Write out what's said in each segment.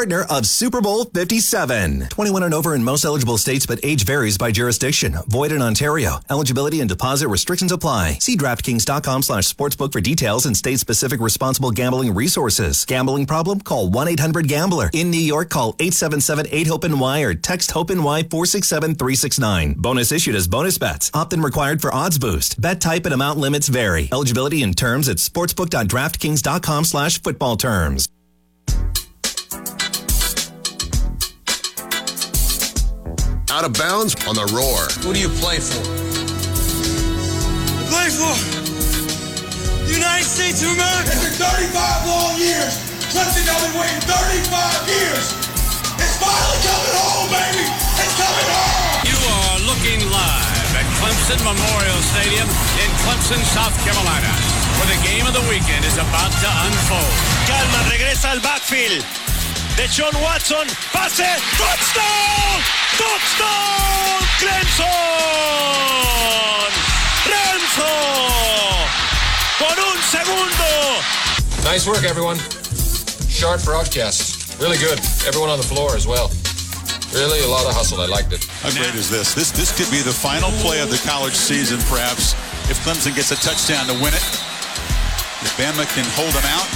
partner of Super Bowl 57. 21 and over in most eligible states, but age varies by jurisdiction. Void in Ontario. Eligibility and deposit restrictions apply. See DraftKings.com slash sportsbook for details and state-specific responsible gambling resources. Gambling problem? Call 1-800-GAMBLER. In New York, call 877-8-HOPE-NY or text HOPE-NY 467-369. Bonus issued as bonus bets. Opt-in required for odds boost. Bet type and amount limits vary. Eligibility and terms at sportsbook.draftkings.com slash football terms. Out of bounds on the roar. Who do you play for? Play for the United States of America. It's been 35 long years. Clemson has been waiting 35 years. It's finally coming home, baby. It's coming home. You are looking live at Clemson Memorial Stadium in Clemson, South Carolina, where the game of the weekend is about to unfold. Calma, regresa al backfield. Deshaun Watson, pase, touchdown, touchdown, Clemson, Renzo, con un segundo. Nice work, everyone. Sharp broadcast. Really good. Everyone on the floor as well. Really a lot of hustle. I liked it. How great is this? This this could be the final play of the college season, perhaps, if Clemson gets a touchdown to win it. If Bama can hold them out,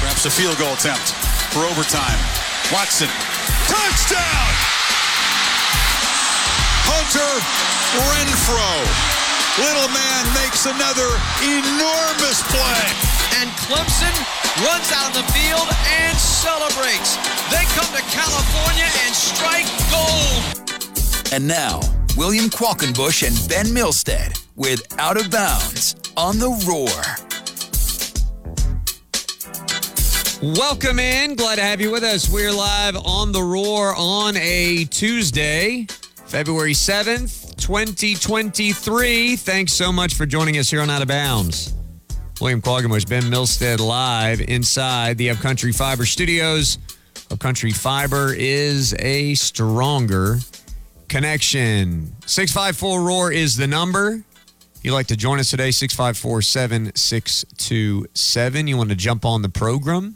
perhaps a field goal attempt for overtime. Watson, touchdown! Hunter Renfrow. Little man makes another enormous play. And Clemson runs out on the field and celebrates. They come to California and strike gold. And now, William Qualkinbush and Ben Milstead with Out of Bounds on the Roar. Welcome in. Glad to have you with us. We're live on the Roar on a Tuesday, February 7th, 2023. Thanks so much for joining us here on Out of Bounds. William Qualkinbush, Ben Milstead live inside the Upcountry Fiber studios. Upcountry Fiber is a stronger connection. 654 Roar is the number. If You'd like to join us today, 654 7627. You want to jump on the program?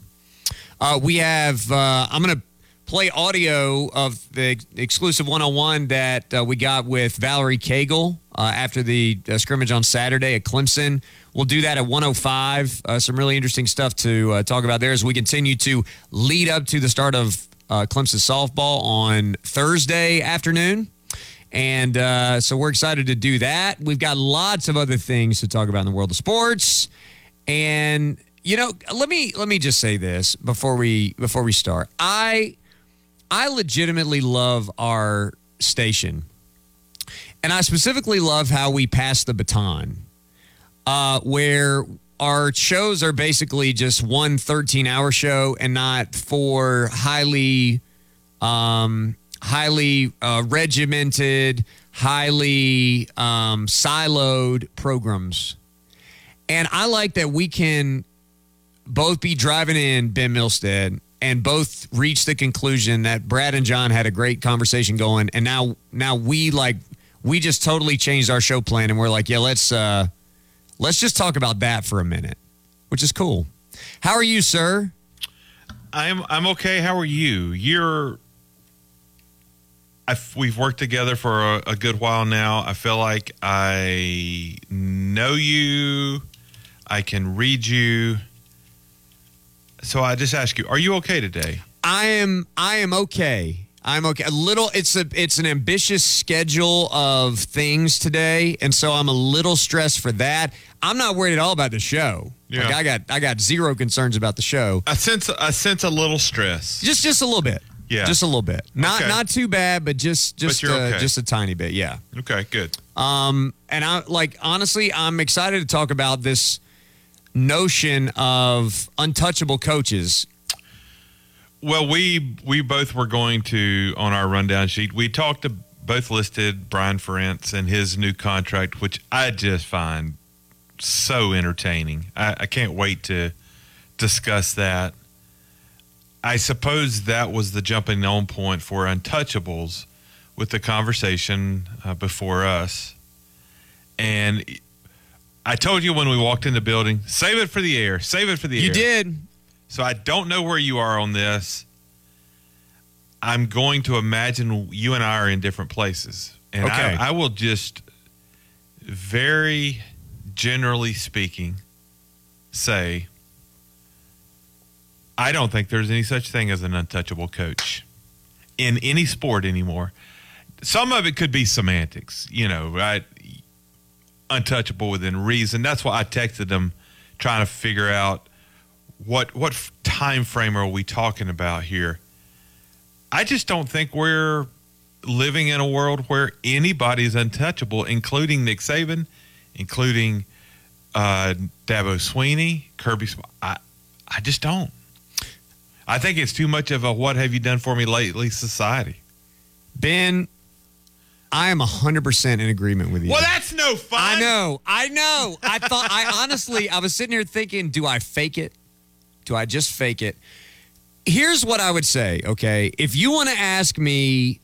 Uh, we have, uh, I'm going to play audio of the exclusive 101 that uh, we got with Valerie Cagle uh, after the uh, scrimmage on Saturday at Clemson. We'll do that at 105. Uh, some really interesting stuff to talk about there as we continue to lead up to the start of Clemson softball on Thursday afternoon. And uh, so we're excited to do that. We've got lots of other things to talk about in the world of sports. And you know, let me let me just say this before we before we start. I I legitimately love our station. And I specifically love how we pass the baton. Uh, where our shows are basically just one 13 hour show and not four highly um, highly uh, regimented, highly um, siloed programs. And I like that we can both be driving in Ben Milstead and both reach the conclusion that Brad and John had a great conversation going, and now now we like we just totally changed our show plan, and we're like, yeah, let's uh, let's just talk about that for a minute, which is cool. How are you, sir? I'm I'm okay. How are you? You're. I've, we've worked together for a, a good while now. I feel like I know you. I can read you. So I just ask you, are you okay today? I am I am okay. I'm okay. A little it's a it's an ambitious schedule of things today, and so I'm a little stressed for that. I'm not worried at all about the show. Yeah. Like I got I got zero concerns about the show. I sense I sense a little stress. Just just a little bit. Yeah. Just a little bit. Not Okay. not too bad, but just just you're uh, okay. just a tiny bit. Yeah. Okay, good. Um, and I like honestly, I'm excited to talk about this notion of untouchable coaches. Well, we we both were going to on our rundown sheet. We talked to both listed Brian Ferentz and his new contract, which I just find so entertaining. I, I can't wait to discuss that. I suppose that was the jumping on point for Untouchables with the conversation uh, before us. And I told you when we walked in the building, save it for the air, save it for the You air. You did. So I don't know where you are on this. I'm going to imagine you and I are in different places, and Okay. I, I will just very generally speaking say I don't think there's any such thing as an untouchable coach in any sport anymore. Some of it could be semantics, you know, right? Untouchable within reason. That's why I texted them trying to figure out what what time frame are we talking about here. I just don't think we're living in a world where anybody's untouchable, including Nick Saban, including uh, Dabo Swinney, Kirby. I I just don't. I think it's too much of a "what have you done for me lately" society. Ben, I am 100% in agreement with you. Well, that's no fun. I know. I know. I thought, I honestly, I was sitting here thinking, do I fake it? Do I just fake it? Here's what I would say, okay? If you want to ask me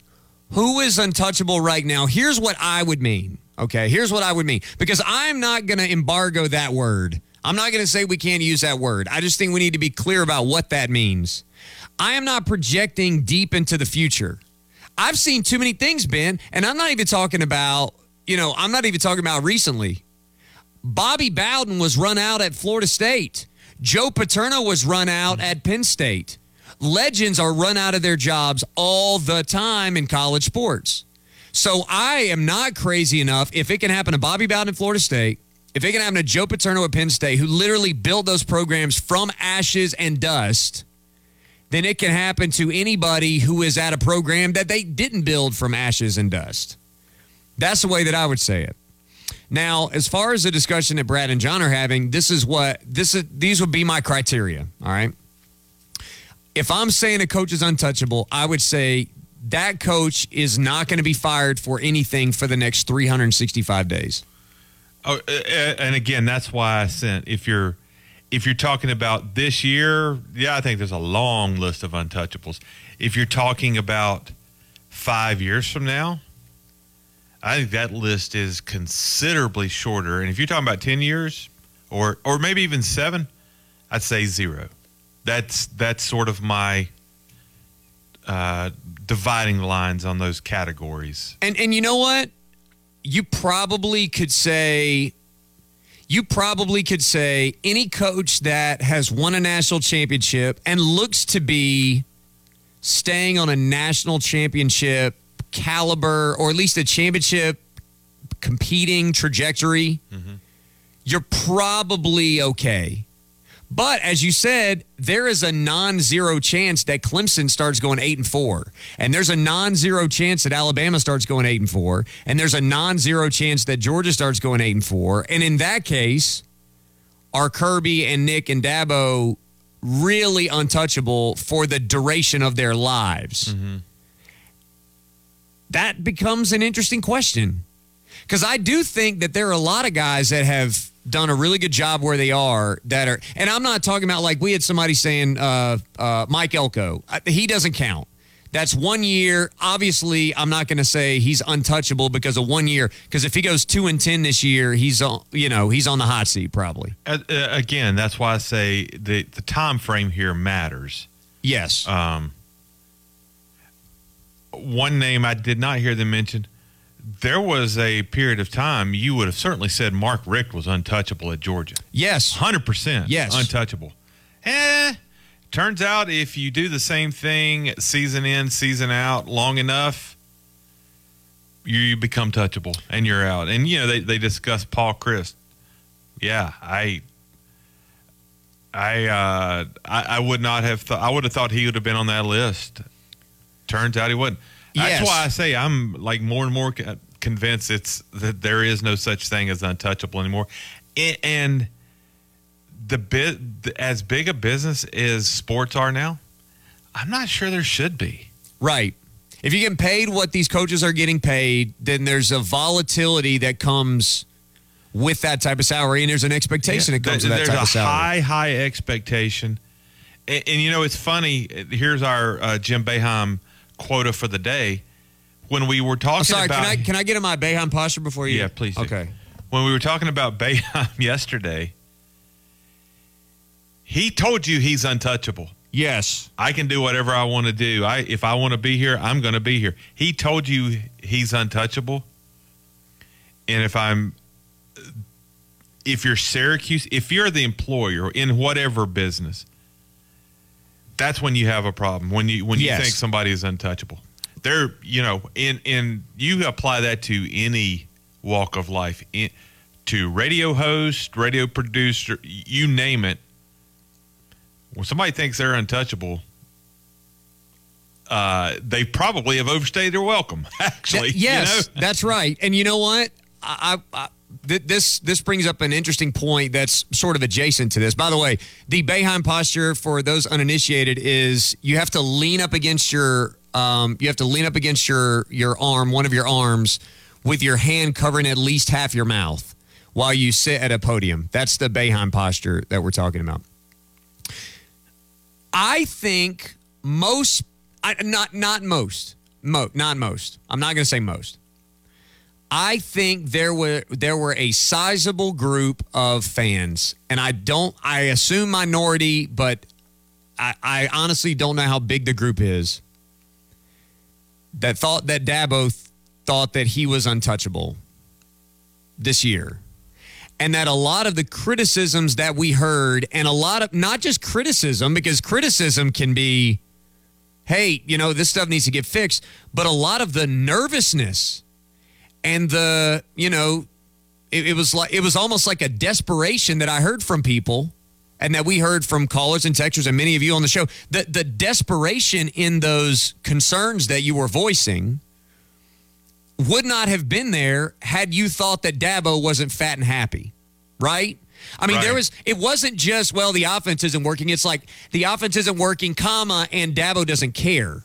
who is untouchable right now, here's what I would mean, okay? Here's what I would mean. Because I'm not going to embargo that word. I'm not going to say we can't use that word. I just think we need to be clear about what that means. I am not projecting deep into the future. I've seen too many things, Ben, and I'm not even talking about, you know, I'm not even talking about recently. Bobby Bowden was run out at Florida State. Joe Paterno was run out mm-hmm. at Penn State. Legends are run out of their jobs all the time in college sports. So I am not crazy enough. If it can happen to Bobby Bowden at Florida State, if it can happen to Joe Paterno at Penn State, who literally built those programs from ashes and dust, then it can happen to anybody who is at a program that they didn't build from ashes and dust. That's the way that I would say it. Now, as far as the discussion that Brad and John are having, this is what this is these would be my criteria, all right? If I'm saying a coach is untouchable, I would say that coach is not going to be fired for anything for the next 365 days. Oh, and again, that's why I sent. If you're if you're talking about this year, yeah, I think there's a long list of untouchables. If you're talking about five years from now, I think that list is considerably shorter. And if you're talking about ten years, or or maybe even seven, I'd say zero. That's that's sort of my uh, dividing lines on those categories. And and you know what? You probably could say you probably could say any coach that has won a national championship and looks to be staying on a national championship caliber or at least a championship competing trajectory, mm-hmm. you're probably okay. But as you said, there is a non-zero chance that Clemson starts going eight and four, and there's a non-zero chance that Alabama starts going eight and four, and there's a non-zero chance that Georgia starts going eight and four. And in that case, are Kirby and Nick and Dabo really untouchable for the duration of their lives? Mm-hmm. That becomes an interesting question. Because I do think that there are a lot of guys that have done a really good job where they are that are, and I'm not talking about like we had somebody saying uh, uh, Mike Elko. He doesn't count. That's one year. Obviously, I'm not going to say he's untouchable because of one year. Because if he goes two and ten this year, he's on. You know, he's on the hot seat probably. Uh, again, that's why I say the the time frame here matters. Yes. Um, one name I did not hear them mention. There was a period of time you would have certainly said Mark Richt was untouchable at Georgia. Yes, hundred percent. Yes. untouchable. Eh. Turns out if you do the same thing season in, season out long enough, you become touchable and you're out. And you know they they discuss Paul Chryst. Yeah, I I uh I, I would not have thought I would have thought he would have been on that list. Turns out he wasn't. That's Yes. why I say I'm like more and more convinced it's that there is no such thing as untouchable anymore. A- And the bit as big a business as sports are now, I'm not sure there should be. Right. If you get paid what these coaches are getting paid, then there's a volatility that comes with that type of salary, and there's an expectation that comes There- with that type of salary. high, high expectation. And, and you know, it's funny. Here's our uh, Jim Boeheim quota for the day. When we were talking I'm sorry, about, can I can I get in my Boeheim posture before you? yeah, please. do. Okay. When we were talking about Boeheim yesterday, he told you he's untouchable. Yes. I can do whatever I want to do. I if I want to be here, I'm going to be here. He told you he's untouchable. And if I'm if you're Syracuse, if you're the employer in whatever business, that's when you have a problem. When you when you Yes. think somebody is untouchable. They're, you know, in in you apply that to any walk of life. In, to radio host, radio producer, you name it. When somebody thinks they're untouchable, uh, they probably have overstayed their welcome. Actually, Th- yes, you know? that's right. And you know what? I, I th- this this brings up an interesting point that's sort of adjacent to this. By the way, the Boeheim posture for those uninitiated is you have to lean up against your um, you have to lean up against your your arm, one of your arms, with your hand covering at least half your mouth while you sit at a podium. That's the Boeheim posture that we're talking about. I think most, I, not not most, mo, not most. I'm not going to say most. I think there were there were a sizable group of fans, and I don't. I assume minority, but I, I honestly don't know how big the group is. That thought that Dabo th- thought that he was untouchable this year and that a lot of the criticisms that we heard and a lot of not just criticism because criticism can be hey you know this stuff needs to get fixed but a lot of the nervousness and the you know it, it was like it was almost like a desperation that i heard from people and that we heard from callers and texters and many of you on the show the the desperation in those concerns that you were voicing would not have been there had you thought that Dabo wasn't fat and happy, right? I mean, there was. It wasn't just well, the offense isn't working. It's like the offense isn't working, comma, and Dabo doesn't care.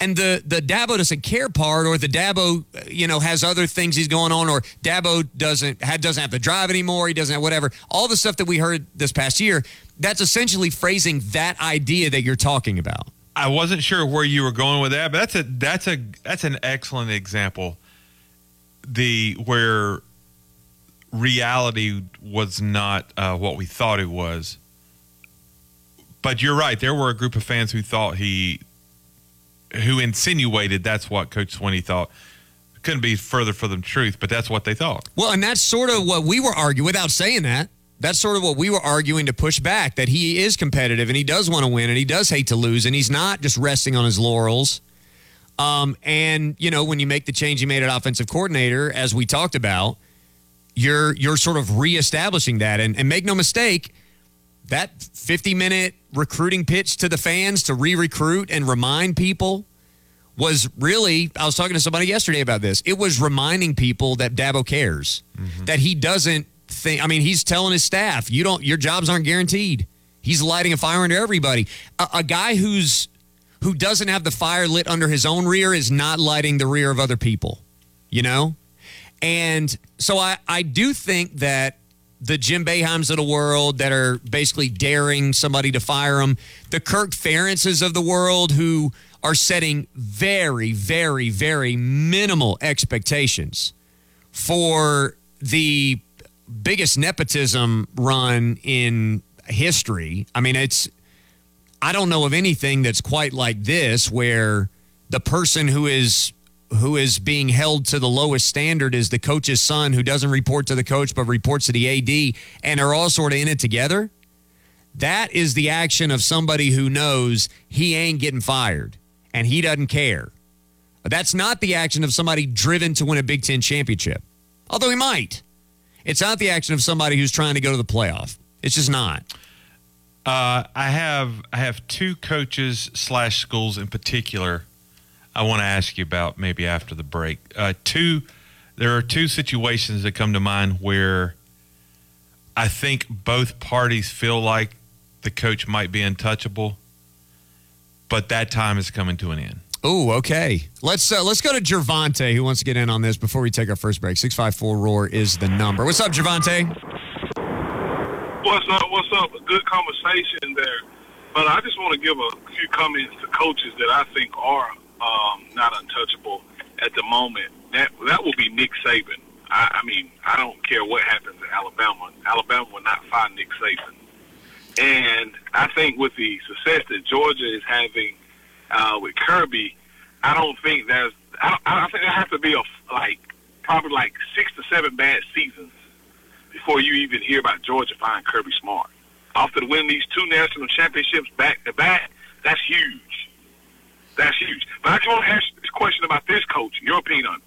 And the the Dabo doesn't care part, or the Dabo, uh, you know, has other things he's going on, or Dabo doesn't had, doesn't have to drive anymore. He doesn't have whatever. All the stuff that we heard this past year. That's essentially phrasing that idea that you're talking about. I wasn't sure where you were going with that, but that's a that's a that's an excellent example. The where reality was not uh, what we thought it was. But you're right. There were a group of fans who thought he, who insinuated that's what Coach Swinney thought. Couldn't be further from the truth, but that's what they thought. Well, and that's sort of what we were arguing without saying that. That's sort of what we were arguing to push back that he is competitive and he does want to win and he does hate to lose and he's not just resting on his laurels. Um, and you know, when you make the change you made at offensive coordinator, as we talked about, you're you're sort of reestablishing that. And, and make no mistake, that 50 minute recruiting pitch to the fans to re-recruit and remind people was really I was talking to somebody yesterday about this. It was reminding people that Dabo cares. Mm-hmm. That he doesn't think I mean, he's telling his staff, you don't your jobs aren't guaranteed. He's lighting a fire under everybody. A, a guy who's who doesn't have the fire lit under his own rear is not lighting the rear of other people. You know? And so I, I do think that the Jim Boeheims of the world that are basically daring somebody to fire him, the Kirk Ferentzes of the world who are setting very, very, very minimal expectations for the biggest nepotism run in history. I mean, it's, I don't know of anything that's quite like this where the person who is who is being held to the lowest standard is the coach's son who doesn't report to the coach but reports to the AD and are all sort of in it together. That is the action of somebody who knows he ain't getting fired and he doesn't care. That's not the action of somebody driven to win a Big Ten championship, although he might. It's not the action of somebody who's trying to go to the playoff. It's just not. Uh, I have I have two coaches slash schools in particular. I want to ask you about maybe after the break. Uh, two, there are two situations that come to mind where I think both parties feel like the coach might be untouchable, but that time is coming to an end. Oh, okay. Let's uh, let's go to Gervonta, who wants to get in on this before we take our first break. Six five four roar is the number. What's up, Gervonta? What's up? What's up? A good conversation there. But I just want to give a few comments to coaches that I think are um, not untouchable at the moment. That that will be Nick Saban. I, I mean, I don't care what happens at Alabama. Alabama will not fire Nick Saban. And I think with the success that Georgia is having uh, with Kirby, I don't think there's. I, I think there has to be a like probably like six to seven bad seasons before you even hear about Georgia firing Kirby Smart. After to win these two national championships back to back, that's huge. That's huge. But I just want to ask this question about this coach, your opinion on it.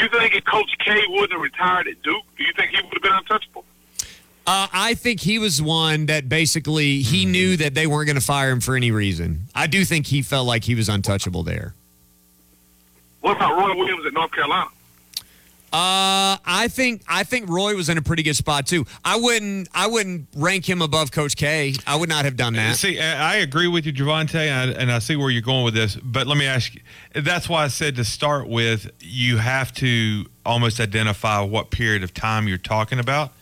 You think if Coach K wouldn't have retired at Duke, do you think he would have been untouchable? Uh, I think he was one that basically he knew that they weren't going to fire him for any reason. I do think he felt like he was untouchable there. What about Roy Williams at North Carolina? Uh, I think I think Roy was in a pretty good spot too. I wouldn't I wouldn't rank him above Coach K. I would not have done that. See, I agree with you, Javante, and I, and I see where you're going with this. But let me ask you. That's why I said to start with, you have to almost identify what period of time you're talking about.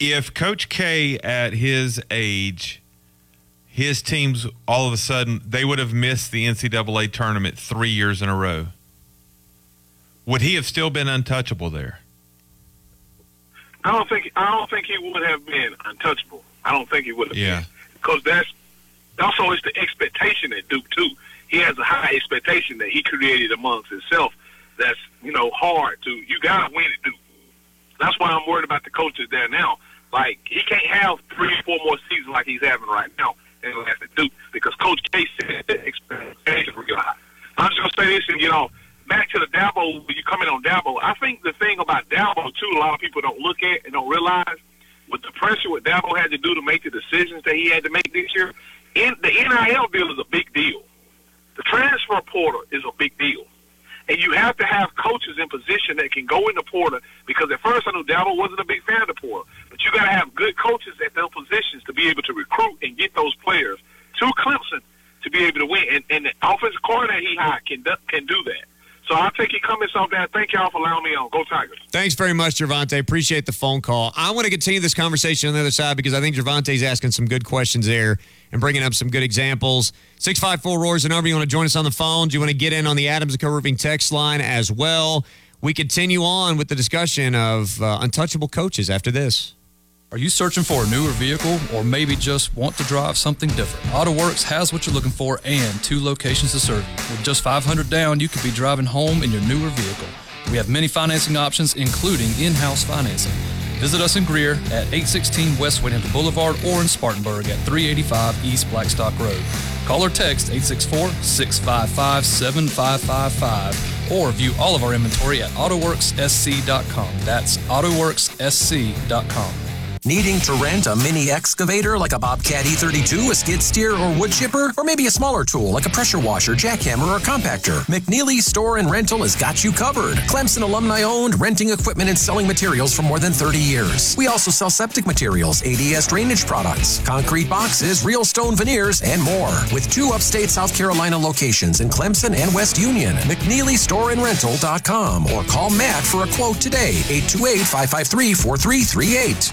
If Coach K at his age, his teams all of a sudden they would have missed the NCAA tournament three years in a row. Would he have still been untouchable there? I don't think I don't think he would have been untouchable. I don't think he would have Yeah. because that's also it's the expectation at Duke too. He has a high expectation that he created amongst himself. That's you know hard to you got to win at Duke. That's why I'm worried about the coaches there now. Like he can't have three, or four more seasons like he's having right now and last at Duke because Coach K said the expectations were high. I'm just gonna say this and get off. Back to the Dabo, you come in on Dabo, I think the thing about Dabo too, a lot of people don't look at and don't realize with the pressure what Dabo had to do to make the decisions that he had to make this year. In, the NIL deal is a big deal. The transfer portal is a big deal. And you have to have coaches in position that can go in the portal because at first I knew Dabo wasn't a big fan of the portal. But you got to have good coaches at those positions to be able to recruit and get those players to Clemson to be able to win. And, and the offensive coordinator he hired can, can do that. So I'll take your comments on that. Thank y'all for allowing me on. Go Tigers. Thanks very much, Gervonta. Appreciate the phone call. I want to continue this conversation on the other side because I think Gervonta's asking some good questions there and bringing up some good examples. 654 Roars and over. You want to join us on the phone? Do you want to get in on the Adams and Co Roofing text line as well? We continue on with the discussion of uh, untouchable coaches after this. Are you searching for a newer vehicle or maybe just want to drive something different? AutoWorks has what you're looking for and two locations to serve you. With just 500 down, you could be driving home in your newer vehicle. We have many financing options, including in-house financing. Visit us in Greer at 816 West Wade Hampton Boulevard or in Spartanburg at 385 East Blackstock Road. Call or text 864-655-7555 or view all of our inventory at AutoWorksSC.com. That's AutoWorksSC.com. Needing to rent a mini excavator like a Bobcat E32, a skid steer, or wood chipper? Or maybe a smaller tool like a pressure washer, jackhammer, or compactor? McNeely Store and Rental has got you covered. Clemson alumni owned, renting equipment and selling materials for more than 30 years. We also sell septic materials, ADS drainage products, concrete boxes, real stone veneers, and more. With two upstate South Carolina locations in Clemson and West Union. McNeelyStoreandRental.com or call Matt for a quote today, 828 553 4338.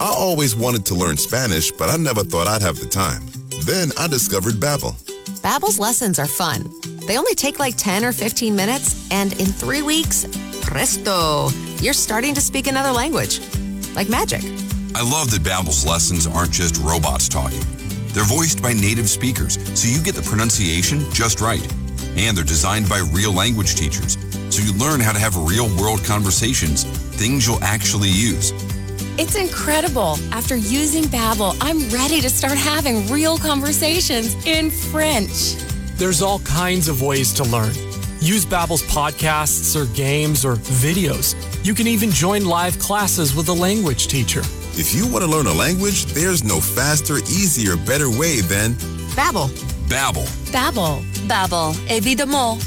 I always wanted to learn Spanish, but I never thought I'd have the time. Then I discovered Babbel. Babbel's lessons are fun. They only take like 10 or 15 minutes, and in three weeks, presto, you're starting to speak another language. Like magic. I love that Babbel's lessons aren't just robots talking. They're voiced by native speakers, so you get the pronunciation just right. And they're designed by real language teachers, so you learn how to have real world conversations, things you'll actually use. It's incredible. After using Babbel, I'm ready to start having real conversations in French. There's all kinds of ways to learn. Use Babbel's podcasts or games or videos. You can even join live classes with a language teacher. If you want to learn a language, there's no faster, easier, better way than Babbel. Babbel. Babbel. Babbel, évidemment.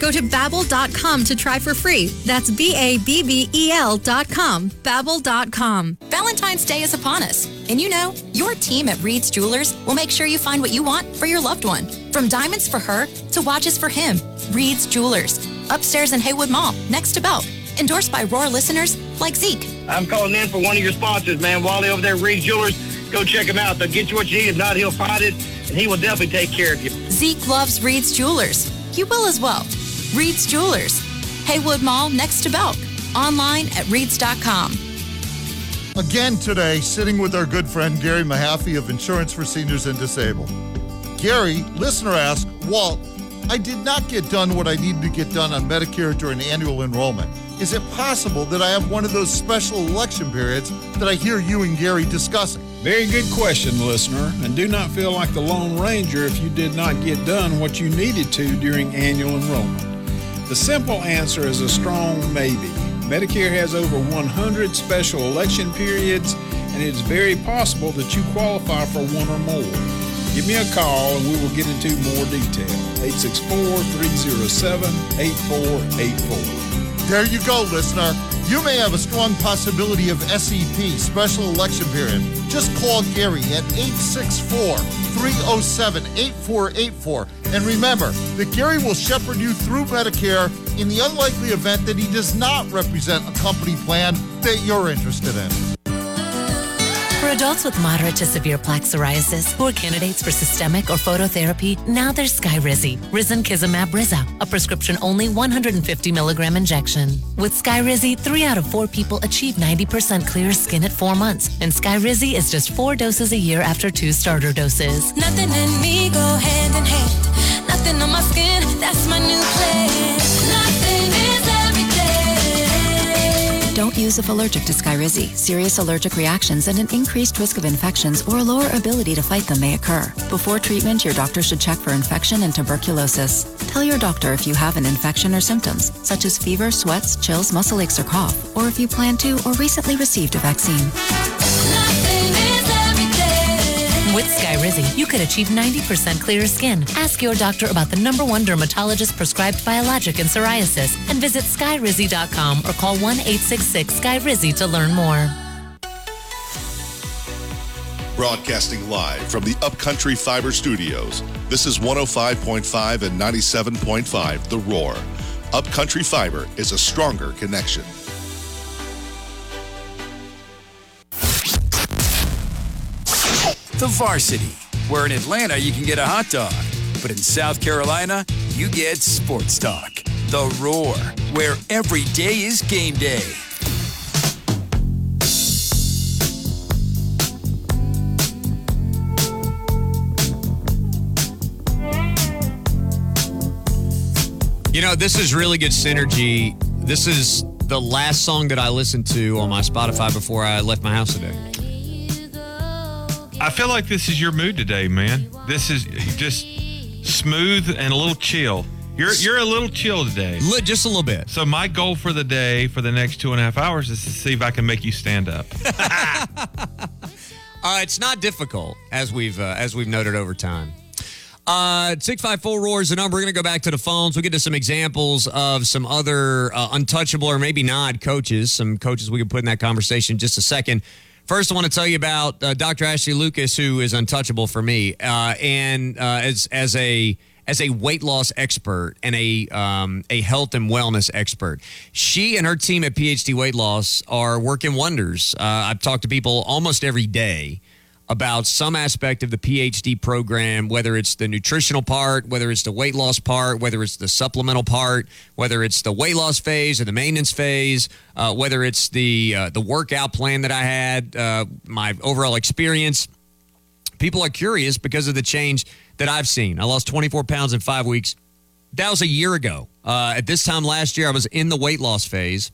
Go to babbel.com to try for free. That's B A B B E L dot com. Babbel.com. Valentine's Day is upon us. And you know, your team at Reed's Jewelers will make sure you find what you want for your loved one. From diamonds for her to watches for him. Reed's Jewelers. Upstairs in Haywood Mall, next to Belk. Endorsed by Roar listeners like Zeke. I'm calling in for one of your sponsors, man. Wally over there at Reed's Jewelers. Go check him out. They'll get you what you need. If not, he'll find it, and he will definitely take care of you. Zeke loves Reed's Jewelers. You will as well. Reed's Jewelers. Haywood Mall, next to Belk. Online at reeds.com. Again today, sitting with our good friend Gary Mahaffey of Insurance for Seniors and Disabled. Gary, listener asked, Walt, I did not get done what I needed to get done on Medicare during annual enrollment. Is it possible that I have one of those special election periods that I hear you and Gary discussing? Very good question, listener, and do not feel like the Lone Ranger if you did not get done what you needed to during annual enrollment. The simple answer is a strong maybe. Medicare has over 100 special election periods, and it's very possible that you qualify for one or more. Give me a call and we will get into more detail. 864 307 8484. There you go, listener. You may have a strong possibility of SEP, Special Election Period. Just call Gary at 864 307 8484. And remember that Gary will shepherd you through Medicare in the unlikely event that he does not represent a company plan that you're interested in. For adults with moderate to severe plaque psoriasis who are candidates for systemic or phototherapy, now there's Skyrizi, Risankizumab-rzaa, a prescription-only 150 milligram injection. With Skyrizi, three out of four people achieve 90% clear skin at four months, and Skyrizi is just four doses a year after two starter doses. Nothing and me go hand in hand. Nothing on my skin, that's my new plan. Nothing is everything. Don't use if allergic to Skyrizi. Serious allergic reactions and an increased risk of infections or a lower ability to fight them may occur. Before treatment, your doctor should check for infection and tuberculosis. Tell your doctor if you have an infection or symptoms, such as fever, sweats, chills, muscle aches, or cough, or if you plan to or recently received a vaccine. With Skyrizi, you could achieve 90% clearer skin. Ask your doctor about the number one dermatologist prescribed biologic in psoriasis and visit skyrizi.com or call 1 866 Skyrizi to learn more. Broadcasting live from the Upcountry Fiber Studios. This is 105.5 and 97.5 The Roar. Upcountry Fiber is a stronger connection. The Varsity, where in Atlanta you can get a hot dog, but in South Carolina you get sports talk. The Roar, where every day is game day. You know, this is really good synergy. This is the last song that I listened to on my Spotify before I left my house today. I feel like this is your mood today, man. This is just smooth and a little chill. You're you're a little chill today, just a little bit. So my goal for the day, for the next two and a half hours, is to see if I can make you stand up. Uh, it's not difficult, as we've uh, as we've noted over time. Uh, six five four roar is the number. We're gonna go back to the phones. We'll get to some examples of some other uh, untouchable or maybe not coaches. Some coaches we can put in that conversation in just a second. First, I want to tell you about uh, Dr. Ashley Lucas, who is untouchable for me, uh, and uh, as as a as a weight loss expert and a um, a health and wellness expert. She and her team at PhD Weight Loss are working wonders. Uh, I've talked to people almost every day about some aspect of the PhD program, whether it's the nutritional part, whether it's the weight loss part, whether it's the supplemental part, whether it's the weight loss phase or the maintenance phase, uh, whether it's the uh, the workout plan that I had, uh, my overall experience. People are curious because of the change that I've seen. I lost 24 pounds in five weeks. That was a year ago. Uh, at this time last year, I was in the weight loss phase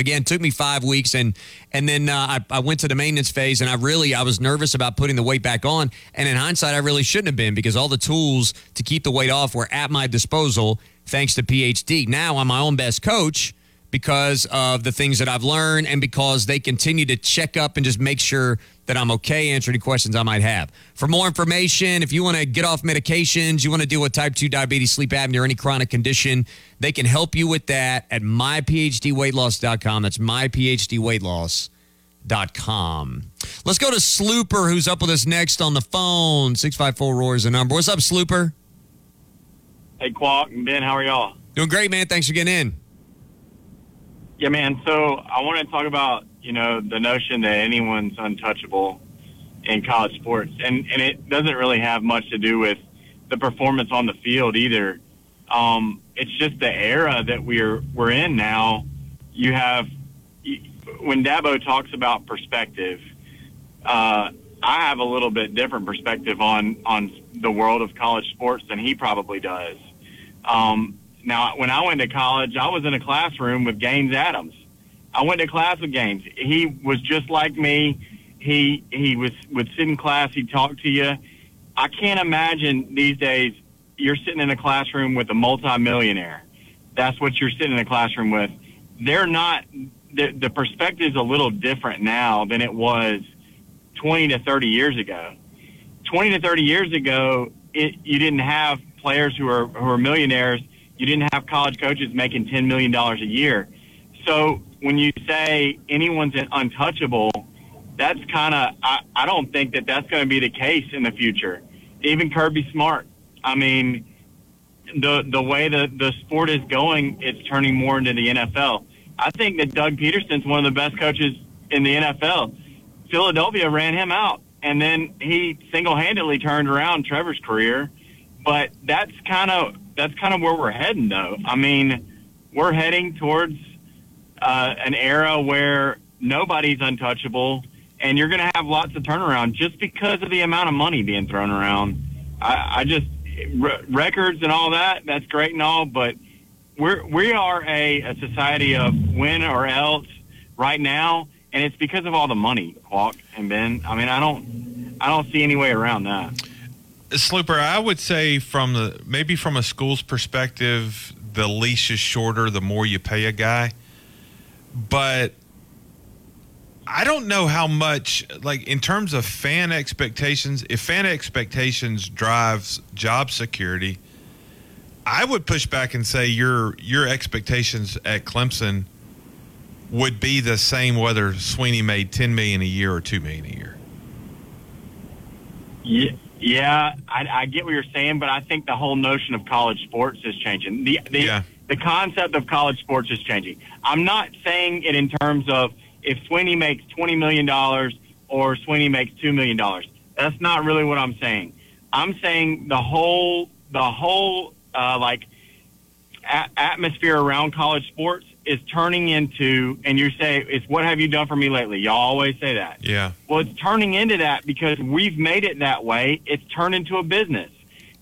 again took me five weeks and and then uh, I, I went to the maintenance phase and i really i was nervous about putting the weight back on. And in hindsight i really shouldn't have been because all the tools to keep the weight off were at my disposal thanks to phd now i'm my own best coach because of the things that i've learned and because they continue to check up and just make sure that i'm okay answering any questions i might have for more information if you want to get off medications you want to deal with type 2 diabetes sleep apnea or any chronic condition they can help you with that at myphdweightloss.com. That's myphdweightloss.com. com. Let's go to Slooper, who's up with us next on the phone. 654 Roar is the number. What's up, Slooper? Hey, Quack and Ben, how are y'all? Doing great, man. Thanks for getting in. Yeah, man. So I want to talk about you know the notion that anyone's untouchable in college sports, and and it doesn't really have much to do with the performance on the field either. Um, it's just the era that we're we're in now. You have when Dabo talks about perspective, uh, I have a little bit different perspective on on the world of college sports than he probably does. Um, now, when I went to college, I was in a classroom with Gaines Adams. I went to class with Gaines. He was just like me. He he was would sit in class. He'd talk to you. I can't imagine these days you're sitting in a classroom with a multimillionaire. That's what you're sitting in a classroom with. They're not. The, the perspective is a little different now than it was 20 to 30 years ago. 20 to 30 years ago, it, you didn't have players who are who are millionaires. You didn't have college coaches making 10 million dollars a year. So when you say anyone's untouchable, that's kind of I, I don't think that that's going to be the case in the future. Even Kirby Smart. I mean, the the way the the sport is going, it's turning more into the NFL. I think that Doug Pederson's one of the best coaches in the NFL. Philadelphia ran him out, and then he single-handedly turned around Trevor's career. But that's kind of that's kind of where we're heading, though. I mean, we're heading towards uh, an era where nobody's untouchable, and you're going to have lots of turnaround just because of the amount of money being thrown around. I, I just re- records and all that. That's great and all, but we're we are a, a society of win or else right now, and it's because of all the money, Quack and Ben. I mean, I don't I don't see any way around that. Slooper, I would say from the maybe from a school's perspective, the leash is shorter the more you pay a guy. But I don't know how much like in terms of fan expectations, if fan expectations drives job security, I would push back and say your your expectations at Clemson would be the same whether Swinney made 10 million a year or 2 million a year. Yeah, yeah, I, I get what you're saying, but I think the whole notion of college sports is changing. The the Yeah. The concept of college sports is changing. I'm not saying it in terms of if Swinney makes twenty million dollars or Swinney makes two million dollars. That's not really what I'm saying. I'm saying the whole the whole uh, like a- atmosphere around college sports is turning into, and you say it's what have you done for me lately? Y'all always say that. Yeah. Well, it's turning into that because we've made it that way. It's turned into a business.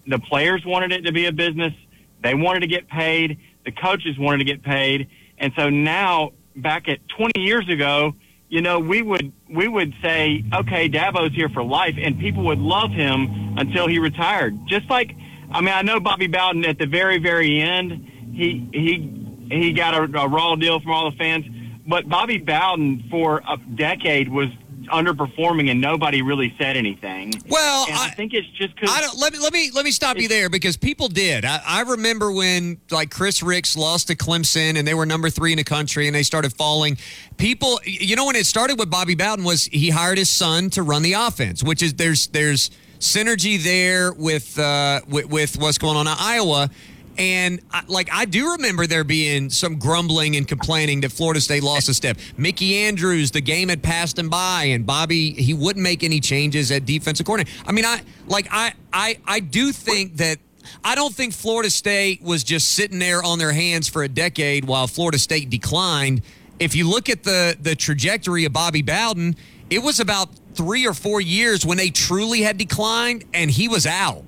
The players wanted it to be a business. They wanted to get paid. The coaches wanted to get paid. And so now, back at 20 years ago, you know, we would we would say, okay, Dabo's here for life, and people would love him until he retired. Just like, I mean, I know Bobby Bowden at the very very end, he he he got a, a raw deal from all the fans, but Bobby Bowden for a decade was underperforming and nobody really said anything. Well, and I, think it's just because I don't let me let me let me stop you there because people did. I, I remember when like Chris Rix lost to Clemson and they were number three in the country and they started falling. People, you know, when it started with Bobby Bowden was he hired his son to run the offense, which is there's there's synergy there with uh, with, with what's going on in Iowa. And I, like I do remember there being some grumbling and complaining that Florida State lost a step. Mickey Andrews, the game had passed him by, and Bobby he wouldn't make any changes at defensive coordinator. I mean, I like I I I do think that I don't think Florida State was just sitting there on their hands for a decade while Florida State declined. If you look at the the trajectory of Bobby Bowden, it was about three or four years when they truly had declined, and he was out.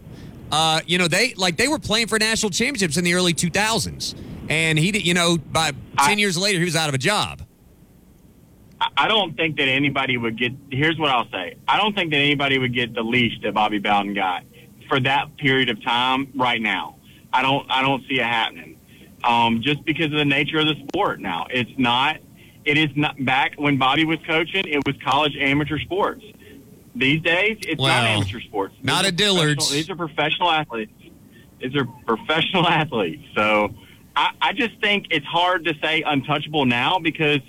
Uh, you know, they like they were playing for national championships in the early 2000s, and he, you know, by ten years later, he was out of a job. I don't think that anybody would get. Here's what I'll say: I don't think that anybody would get the leash that Bobby Bowden got for that period of time right now. I don't. I don't see it happening. Um, just because of the nature of the sport now, it's not. It is not back when Bobby was coaching. It was college amateur sports. These days, it's not amateur sports. These not at Dillard's. These are professional athletes. These are professional athletes. So I, I just think it's hard to say untouchable now because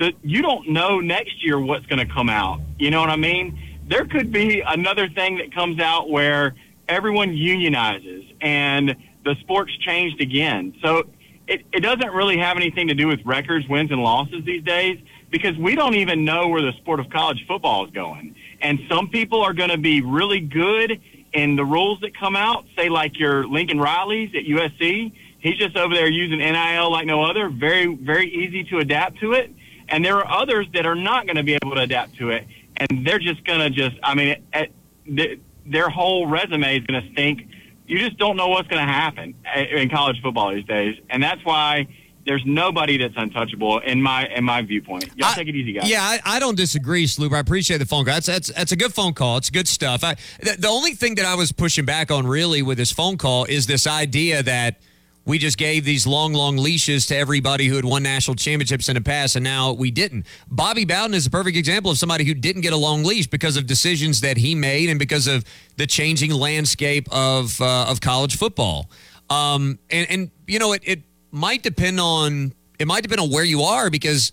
the, you don't know next year what's going to come out. You know what I mean? There could be another thing that comes out where everyone unionizes and the sport's changed again. So it, it doesn't really have anything to do with records, wins, and losses these days because we don't even know where the sport of college football is going. And some people are going to be really good in the rules that come out, say like your Lincoln Riley's at USC. He's just over there using NIL like no other, very, very easy to adapt to it. And there are others that are not going to be able to adapt to it. And they're just going to just, I mean, it, it, their whole resume is going to stink. You just don't know what's going to happen eh, in college football these days. And that's why there's nobody that's untouchable in my in my viewpoint. Y'all I- take it easy, guys. Yeah, I, I don't disagree, Sloop. I appreciate the phone call. That's that's that's a good phone call. It's good stuff. I, the, the only thing that I was pushing back on really with this phone call is this idea that we just gave these long, long leashes to everybody who had won national championships in the past, and now we didn't. Bobby Bowden is a perfect example of somebody who didn't get a long leash because of decisions that he made and because of the changing landscape of uh, of college football. Um, and and you know it, it might depend on it might depend on where you are because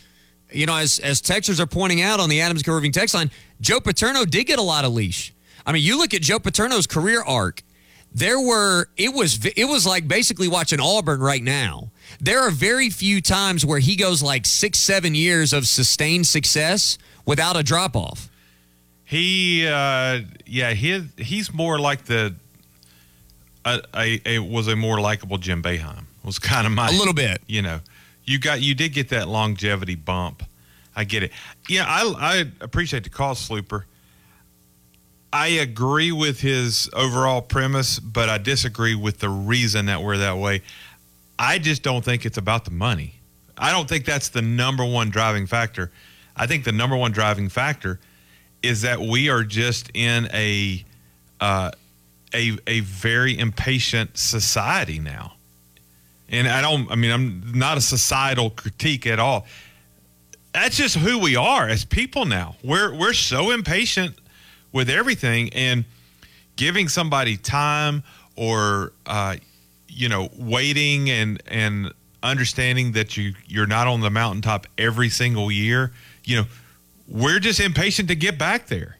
you know as as texters are pointing out on the Adams Curving text line, Joe Paterno did get a lot of leash. I mean, you look at Joe Paterno's career arc. There were it was it was like basically watching Auburn right now. There are very few times where he goes like six seven years of sustained success without a drop off. He, uh, yeah, he he's more like the a, a, a was a more likable Jim Boeheim was kind of my A little bit. You know, you got you did get that longevity bump. I get it. Yeah, I I appreciate the call, Slooper. I agree with his overall premise, but I disagree with the reason that we're that way. I just don't think it's about the money. I don't think that's the number one driving factor. I think the number one driving factor is that we are just in a uh, a a very impatient society now. And I don't I mean I'm not a societal critique at all. That's just who we are as people now. We're we're so impatient with everything and giving somebody time or uh, you know waiting and and understanding that you you're not on the mountaintop every single year you know we're just impatient to get back there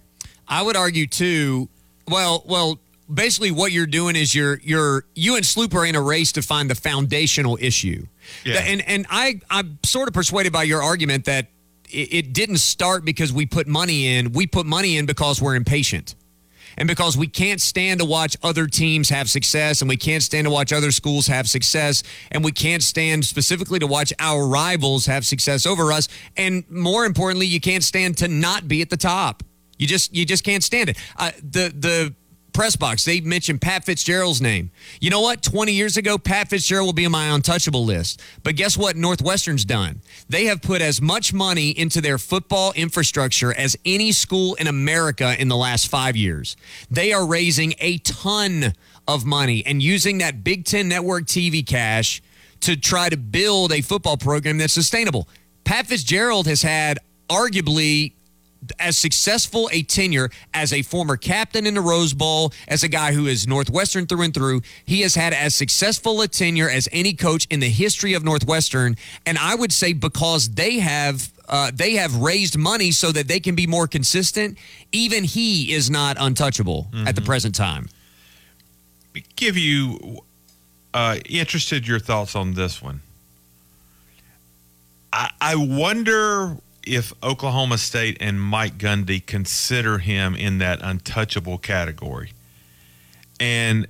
I would argue too. Well, well, basically, what you're doing is you're you're you and Sloop are in a race to find the foundational issue. Yeah. And and I I'm sort of persuaded by your argument that it, it didn't start because we put money in. We put money in because we're impatient. And because we can't stand to watch other teams have success, and we can't stand to watch other schools have success, and we can't stand specifically to watch our rivals have success over us, and more importantly, you can't stand to not be at the top. You just you just can't stand it. Uh, the the press box they mentioned Pat Fitzgerald's name. You know what? Twenty years ago, Pat Fitzgerald will be on my untouchable list. But guess what? Northwestern's done. They have put as much money into their football infrastructure as any school in America in the last five years. They are raising a ton of money and using that Big Ten Network TV cash to try to build a football program that's sustainable. Pat Fitzgerald has had arguably as successful a tenure as a former captain in the Rose Bowl, as a guy who is Northwestern through and through. He has had as successful a tenure as any coach in the history of Northwestern, and I would say because they have. Uh, they have raised money so that they can be more consistent. Even he is not untouchable at the present time. give you uh, interested your thoughts on this one. I, I wonder if Oklahoma State and Mike Gundy consider him in that untouchable category. And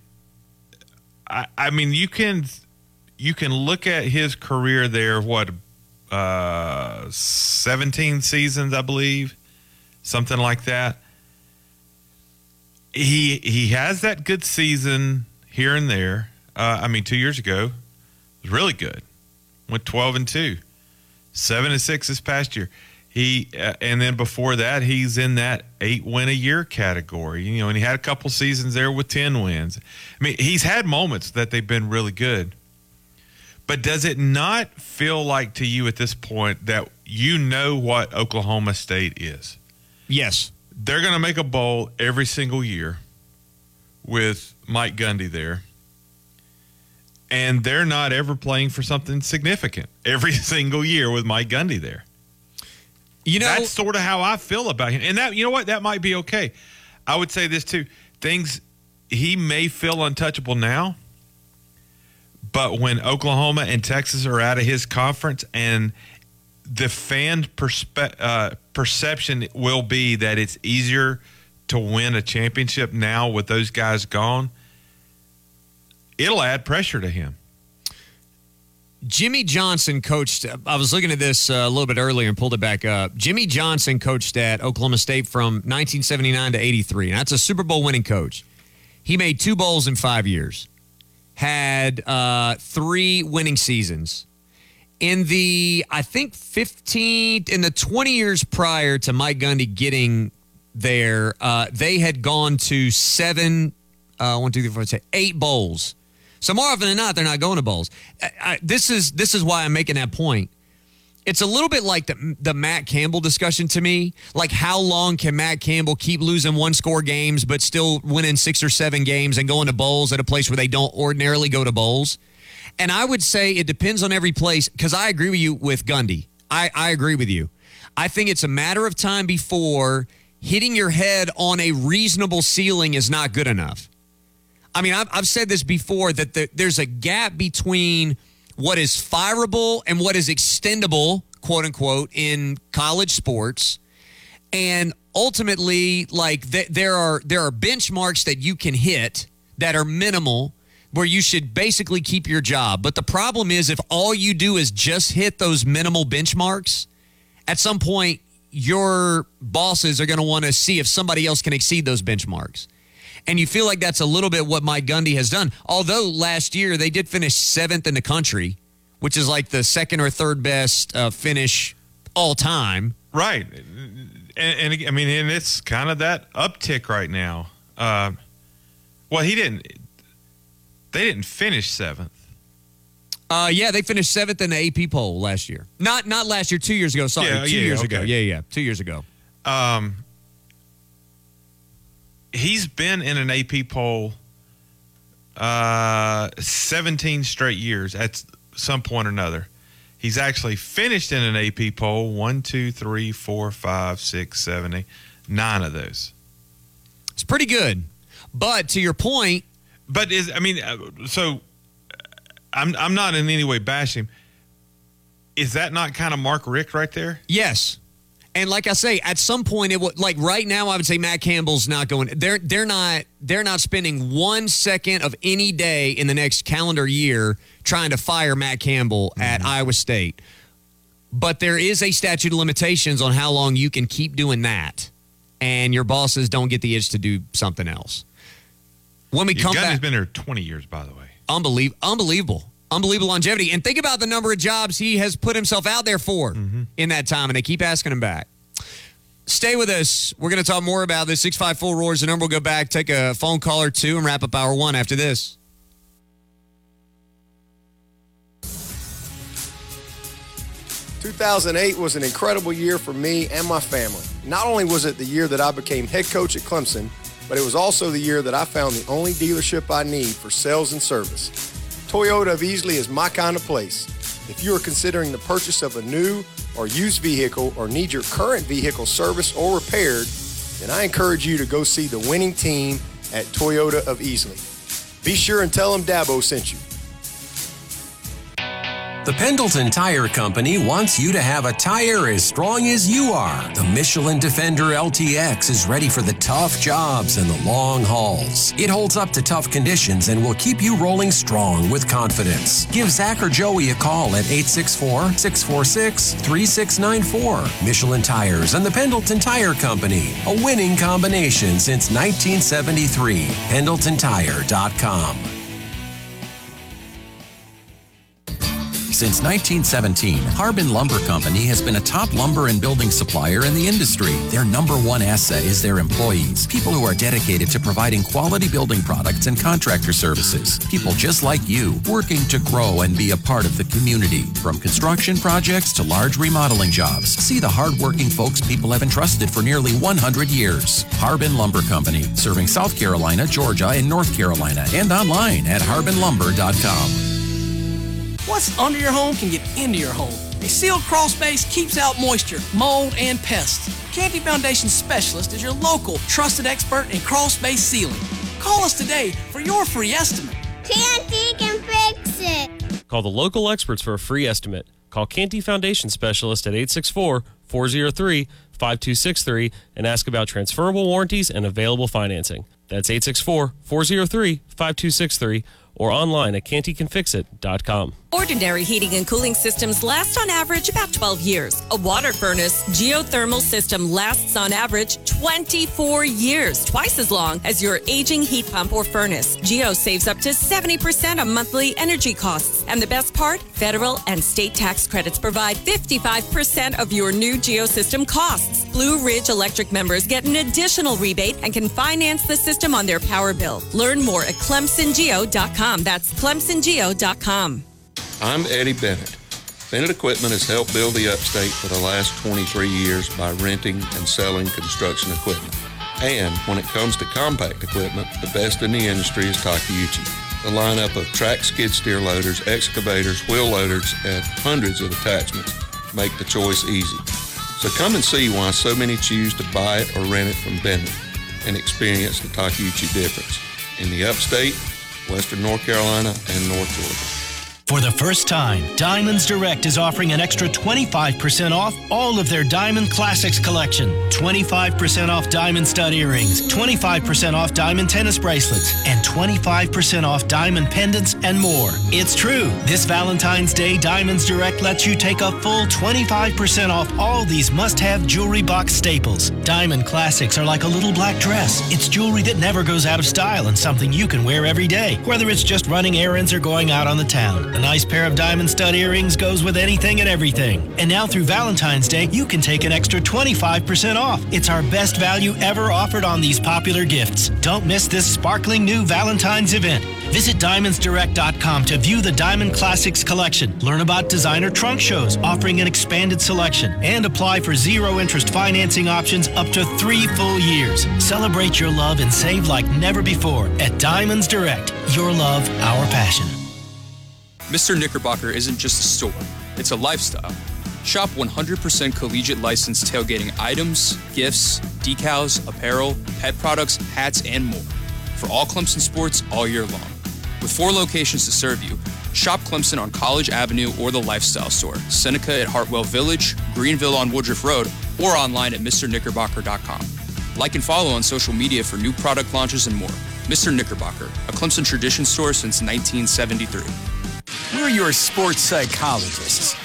I, I mean, you can you can look at his career there. What uh, seventeen seasons, I believe, something like that. He he has that good season here and there. Uh, I mean, two years ago was really good. Went twelve and two, seven and six this past year. He uh, and then before that, he's in that eight win a year category. You know, and he had a couple seasons there with ten wins. I mean, he's had moments that they've been really good. But does it not feel like to you at this point that you know what Oklahoma State is? Yes. They're going to make a bowl every single year with Mike Gundy there. And they're not ever playing for something significant every single year with Mike Gundy there. You know, that's sort of how I feel about him. And that, you know what, that might be okay. I would say this too: things he may feel untouchable now, but when Oklahoma and Texas are out of his conference, and the fan perspe- uh, perception will be that it's easier to win a championship now with those guys gone, it'll add pressure to him. Jimmy Johnson coached. I was looking at this uh, a little bit earlier and pulled it back up. Jimmy Johnson coached at Oklahoma State from 1979 to 83. And that's a Super Bowl winning coach. He made two bowls in five years, had uh, three winning seasons. In the, I think, 15, in the 20 years prior to Mike Gundy getting there, uh, they had gone to seven, uh, one, two, three, four, six, eight bowls. So more often than not, they're not going to bowls. I, I, this is this is why I'm making that point. It's a little bit like the the Matt Campbell discussion to me. Like how long can Matt Campbell keep losing one score games but still winning six or seven games and going to bowls at a place where they don't ordinarily go to bowls? And I would say it depends on every place because I agree with you with Gundy. I, I agree with you. I think it's a matter of time before hitting your head on a reasonable ceiling is not good enough. I mean, I've, I've said this before that the, there's a gap between what is fireable and what is extendable, quote unquote, in college sports. And ultimately, like th- there are there are benchmarks that you can hit that are minimal where you should basically keep your job. But the problem is if all you do is just hit those minimal benchmarks, at some point your bosses are going to want to see if somebody else can exceed those benchmarks. And you feel like that's a little bit what Mike Gundy has done. Although last year they did finish seventh in the country, which is like the second or third best uh, finish all time. Right. And, and, I mean, and it's kind of that uptick right now. Uh, well, he didn't. They didn't finish seventh. Uh, yeah, they finished seventh in the AP poll last year. Not not last year, two years ago. Sorry, Yeah, two yeah, years okay. ago. Yeah, yeah, two years ago. Um, he's been in an AP poll uh, 17 straight years at some point or another. He's actually finished in an AP poll one, two, three, four, five, six, seven, eight, nine of those. It's pretty good. But to your point, but is I mean, uh, so I'm I'm not in any way bashing him. Is that not kind of Mark Richt right there? Yes. And like I say, at some point it would like right now I would say Matt Campbell's not going they're they're not they're not spending one second of any day in the next calendar year trying to fire Matt Campbell at mm-hmm. Iowa State. But there is a statute of limitations on how long you can keep doing that. And your bosses don't get the itch to do something else. When we come back been there 20 years, by the way. Unbelievable. Unbelievable. Unbelievable longevity. And think about the number of jobs he has put himself out there for mm-hmm. in that time, and they keep asking him back. Stay with us. We're going to talk more about this. 654 Roars, the number will go back, take a phone call or two, and wrap up hour one after this. Two thousand eight was an incredible year for me and my family. Not only was it the year that I became head coach at Clemson, but it was also the year that I found the only dealership I need for sales and service. Toyota of Easley is my kind of place. If you are considering the purchase of a new or used vehicle or need your current vehicle serviced or repaired, then I encourage you to go see the winning team at Toyota of Easley. Be sure and tell them Dabo sent you. The Pendleton Tire Company wants you to have a tire as strong as you are. The Michelin Defender LTX is ready for the tough jobs and the long hauls. It holds up to tough conditions and will keep you rolling strong with confidence. Give Zach or Joey a call at 864 646 3694. Michelin Tires and the Pendleton Tire Company, a winning combination since 1973. PendletonTire.com. Since 1917, Harbin Lumber Company has been a top lumber and building supplier in the industry. Their number one asset is their employees, people who are dedicated to providing quality building products and contractor services. People just like you, working to grow and be a part of the community. From construction projects to large remodeling jobs, see the hardworking folks people have entrusted for nearly 100 years. Harbin Lumber Company, serving South Carolina, Georgia, and North Carolina, and online at harbinlumber.com. What's under your home can get into your home. A sealed crawl space keeps out moisture, mold, and pests. Canty Foundation Specialist is your local trusted expert in crawl space sealing. Call us today for your free estimate. Canty can fix it. Call the local experts for a free estimate. Call Canty Foundation Specialist at 864 403 5263 and ask about transferable warranties and available financing. That's 864 403 5263 or online at cantycanfixit.com. Ordinary heating and cooling systems last on average about 12 years. A water furnace geothermal system lasts on average 24 years, twice as long as your aging heat pump or furnace. Geo saves up to 70% on monthly energy costs. And the best part? Federal and state tax credits provide 55% of your new Geo system costs. Blue Ridge Electric members get an additional rebate and can finance the system on their power bill. Learn more at clemsongeo.com. That's clemsongeo.com. I'm Eddie Bennett. Bennett Equipment has helped build the upstate for the last 23 years by renting and selling construction equipment. And when it comes to compact equipment, the best in the industry is Takeuchi. The lineup of track skid steer loaders, excavators, wheel loaders, and hundreds of attachments make the choice easy. So come and see why so many choose to buy it or rent it from Bennett and experience the Takeuchi difference in the upstate, western North Carolina, and North Georgia. For the first time, Diamonds Direct is offering an extra 25% off all of their Diamond Classics collection. 25% off diamond stud earrings, 25% off diamond tennis bracelets, and 25% off diamond pendants and more. It's true. This Valentine's Day, Diamonds Direct lets you take a full 25% off all these must have jewelry box staples. Diamond Classics are like a little black dress. It's jewelry that never goes out of style and something you can wear every day, whether it's just running errands or going out on the town. A nice pair of diamond stud earrings goes with anything and everything. And now through Valentine's Day, you can take an extra 25% off. It's our best value ever offered on these popular gifts. Don't miss this sparkling new Valentine's event. Visit diamondsdirect.com to view the Diamond Classics collection, learn about designer trunk shows offering an expanded selection, and apply for zero interest financing options up to three full years. Celebrate your love and save like never before at Diamonds Direct. Your love, our passion. Mr. Knickerbocker isn't just a store, it's a lifestyle. Shop 100% collegiate licensed tailgating items, gifts, decals, apparel, pet products, hats, and more. For all Clemson sports all year long. With four locations to serve you, shop Clemson on College Avenue or the Lifestyle Store, Seneca at Hartwell Village, Greenville on Woodruff Road, or online at MrKnickerbocker.com. Like and follow on social media for new product launches and more. Mr. Knickerbocker, a Clemson tradition store since 1973. We're your sports psychologists.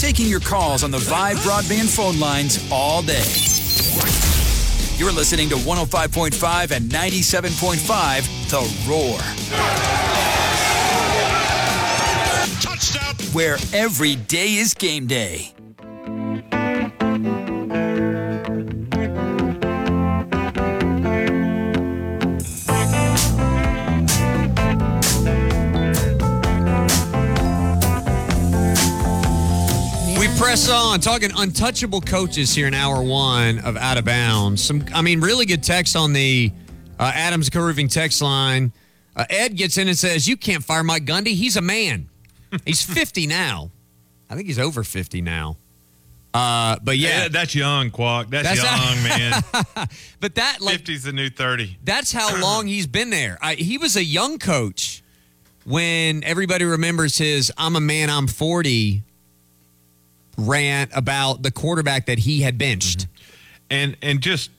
Taking your calls on the Vibe broadband phone lines all day. You're listening to 105.5 and 97.5 The Roar. Touchdown! Where every day is game day. Press on, talking untouchable coaches here in hour one of Out of Bounds. Some, I mean, really good text on the uh, Adams Co-Roofing text line. Uh, Ed gets in and says, "You can't fire Mike Gundy. He's a man. He's 50 now. I think he's over 50 now. Uh, but yeah, Yeah, that's young, Quack. That's, That's young, man. but that like 50's the new 30. That's how long he's been there. I, he was a young coach when everybody remembers his "I'm a man, I'm 40" rant about the quarterback that he had benched. Mm-hmm. And and just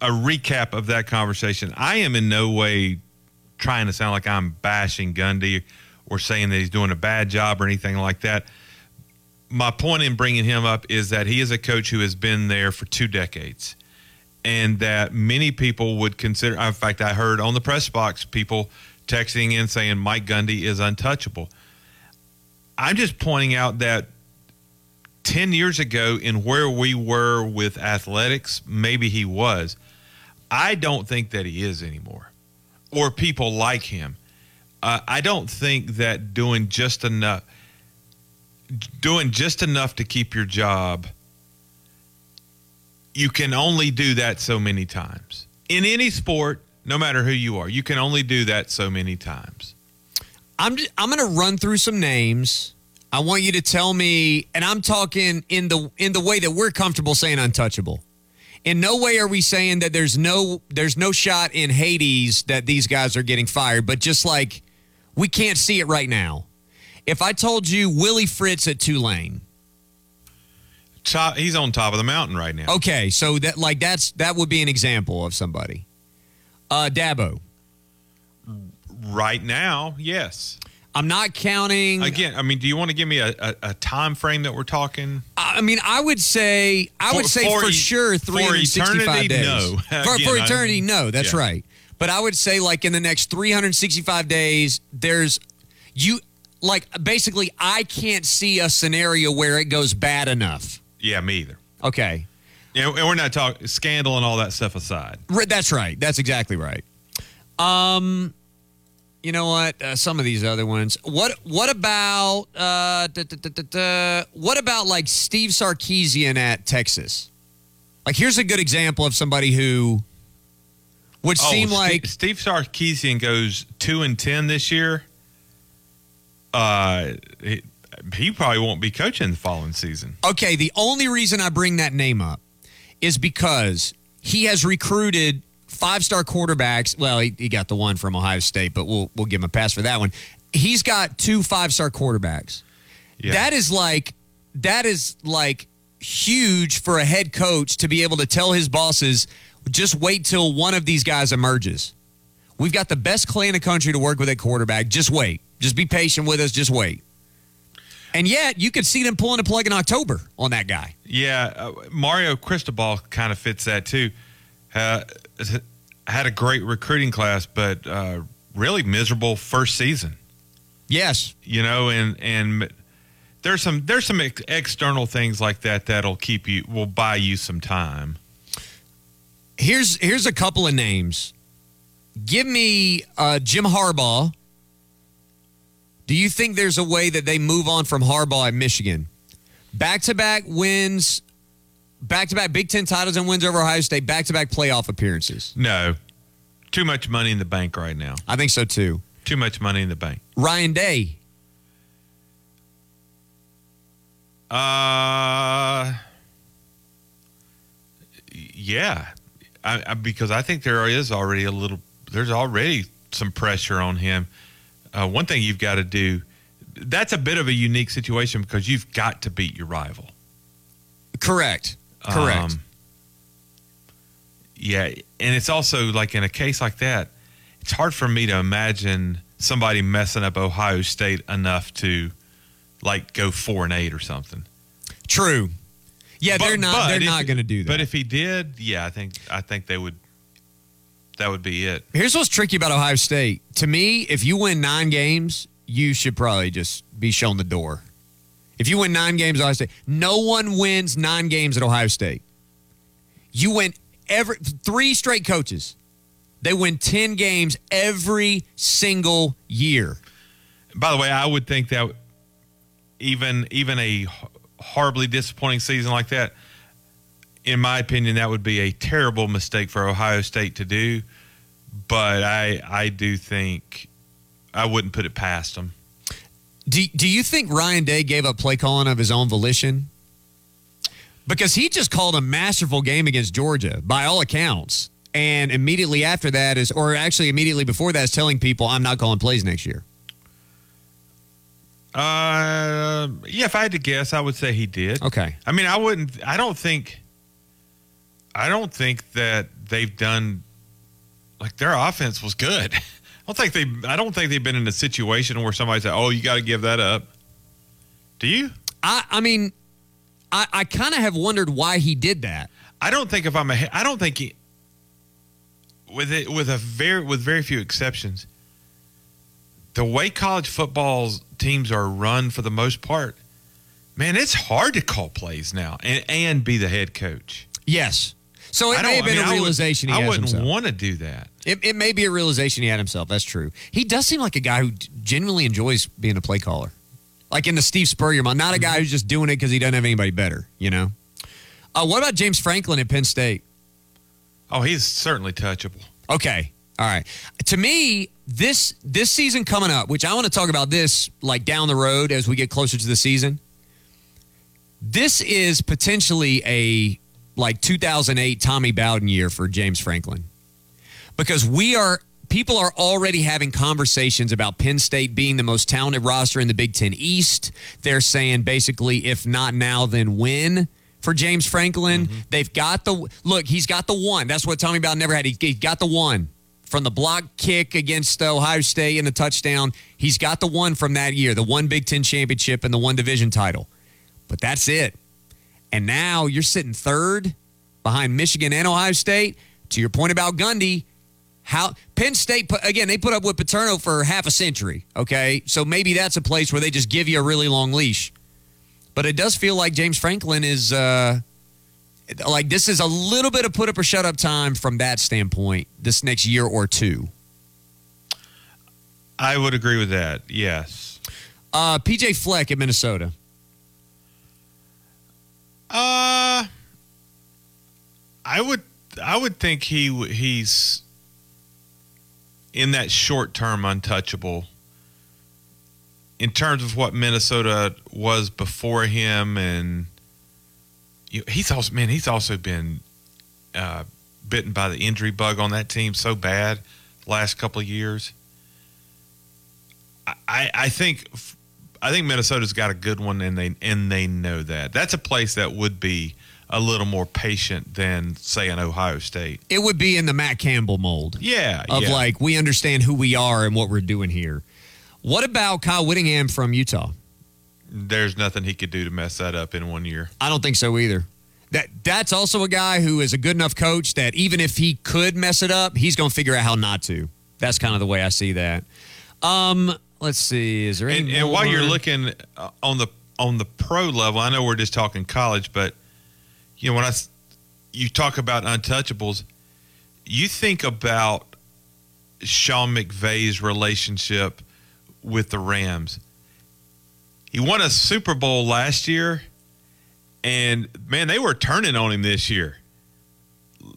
a recap of that conversation. I am in no way trying to sound like I'm bashing Gundy or saying that he's doing a bad job or anything like that. My point in bringing him up is that he is a coach who has been there for two decades, and that many people would consider. In fact, I heard on the press box people texting in saying Mike Gundy is untouchable. I'm just pointing out that 10 years ago, in where we were with athletics, maybe he was. I don't think that he is anymore, or people like him. Uh, I don't think that doing just enough, doing just enough to keep your job, you can only do that so many times. In any sport, no matter who you are, you can only do that so many times. I'm just, I'm going to run through some names. I want you to tell me, and I'm talking in the in the way that we're comfortable saying untouchable. In no way are we saying that there's no there's no shot in Hades that these guys are getting fired, but just like we can't see it right now. If I told you Willie Fritz at Tulane, Top, he's on top of the mountain right now. okay, so that like that's that would be an example of somebody. Uh, Dabo, Right now, yes. I'm not counting. Again, I mean, do you want to give me a, a, a time frame that we're talking? I mean, I would say I would For- say for, for e- sure 365 eternity, days. no. For, Again, for I- eternity, no. That's yeah. right. But I would say like in the next 365 days, there's you like basically I can't see a scenario where it goes bad enough. Yeah, me either. Okay. Yeah, and we're not talking scandal and all that stuff aside. That's right. That's exactly right. Um, you know what? Uh, some of these other ones. What What about uh, da, da, da, what about like Steve Sarkisian at Texas? Like, here's a good example of somebody who would Oh, seem Steve- like Steve Sarkisian goes two and ten this year. Uh, he, he probably won't be coaching the following season. okay. The only reason I bring that name up is because he has recruited five star quarterbacks. Well, he, he got the one from Ohio State, but we'll we'll give him a pass for that one. He's got two five star quarterbacks. That is like that is like huge for a head coach to be able to tell his bosses, just wait till one of these guys emerges. We've got the best clay in the country to work with at quarterback. Just wait. Just be patient with us. Just wait. And yet, you could see them pulling a plug in October on that guy. Yeah, uh, Mario Cristobal kind of fits that too. Uh, had a great recruiting class, but uh, really miserable first season. Yes, you know, and and there's some there's some ex- external things like that that'll keep you will buy you some time. Here's here's a couple of names. Give me uh, Jim Harbaugh. Do you think there's a way that they move on from Harbaugh at Michigan? Back to back wins, back to back Big Ten titles and wins over Ohio State, back to back playoff appearances. No, too much money in the bank right now. I think so too. Too much money in the bank. Ryan Day. Uh, yeah, I, I, because I think there is already a little. There's already some pressure on him. Uh, one thing you've got to do. That's a bit of a unique situation because you've got to beat your rival. Correct. Correct. Um, yeah, and it's also like in a case like that, it's hard for me to imagine somebody messing up Ohio State enough to like go four and eight or something. True. Yeah, But- they're not. They're not going to do that. But if he did, yeah, I think I think they would. That would be it. Here's what's tricky about Ohio State. To me, if you win nine games, you should probably just be shown the door. If you win nine games at Ohio State, no one wins nine games at Ohio State. You win every three straight coaches. They win 10 games every single year. By the way, I would think that even even a horribly disappointing season like that, in my opinion, that would be a terrible mistake for Ohio State to do. But I I do think I wouldn't put it past them. Do, do you think Ryan Day gave up play calling of his own volition? Because he just called a masterful game against Georgia, by all accounts. And immediately after that is, or actually immediately before that, is telling people, I'm not calling plays next year. Uh, yeah, if I had to guess, I would say he did. Okay. I mean, I wouldn't. I don't think. I don't think that they've done. Like their offense was good. I don't think they. I don't think they've been in a situation where somebody said, "Oh, you got to give that up." Do you? I, I mean, I, I kind of have wondered why he did that. I don't think if I'm a. I don't think he. With it, with a very with very few exceptions, the way college football's teams are run for the most part, man, it's hard to call plays now and and be the head coach. Yes. So it may have don't- I been mean, a I would- realization he I wouldn't want to do that. It, it may be a realization he had himself. That's true. He does seem like a guy who genuinely enjoys being a play caller. Like in the Steve Spurrier mind, not a guy who's just doing it because he doesn't have anybody better, you know? Uh, what about James Franklin at Penn State? Oh, he's certainly touchable. Okay. All right. To me, this this season coming up, which I want to talk about this like down the road as we get closer to the season. This is potentially a like 2008 Tommy Bowden year for James Franklin. Because we are people are already having conversations about Penn State being the most talented roster in the Big 10 East. They're saying basically if not now then when for James Franklin. Mm-hmm. They've got the look, he's got the one. That's what Tommy Bowden never had. He, he got the one from the block kick against Ohio State in the touchdown. He's got the one from that year, the one Big Ten championship and the one division title. But that's it. And now you're sitting third behind Michigan and Ohio State. To your point about Gundy, how Penn State put, again they put up with Paterno for half a century. Okay, so maybe that's a place where they just give you a really long leash. But it does feel like James Franklin is uh, like this is a little bit of put up or shut up time from that standpoint. This next year or two. I would agree with that. Yes. Uh, PJ Fleck at Minnesota. Uh, I would I would think he he's in that short term untouchable. In terms of what Minnesota was before him, and you he's also man he's also been uh, bitten by the injury bug on that team so bad last couple of years. I, I, I think I think Minnesota's got a good one, and they and they know that. That's a place that would be a little more patient than say an Ohio State. It would be in the Matt Campbell mold. Yeah, Of yeah. like we understand who we are and what we're doing here. What about Kyle Whittingham from Utah? There's nothing he could do to mess that up in one year. I don't think so either. That that's also a guy who is a good enough coach that even if he could mess it up, he's going to figure out how not to. That's kind of the way I see that. Um, let's see. Is there any And, and while you're looking uh, on the on the pro level, I know we're just talking college, but you know when I you talk about untouchables, you think about Sean McVay's relationship with the Rams. He won a Super Bowl last year, and man, they were turning on him this year.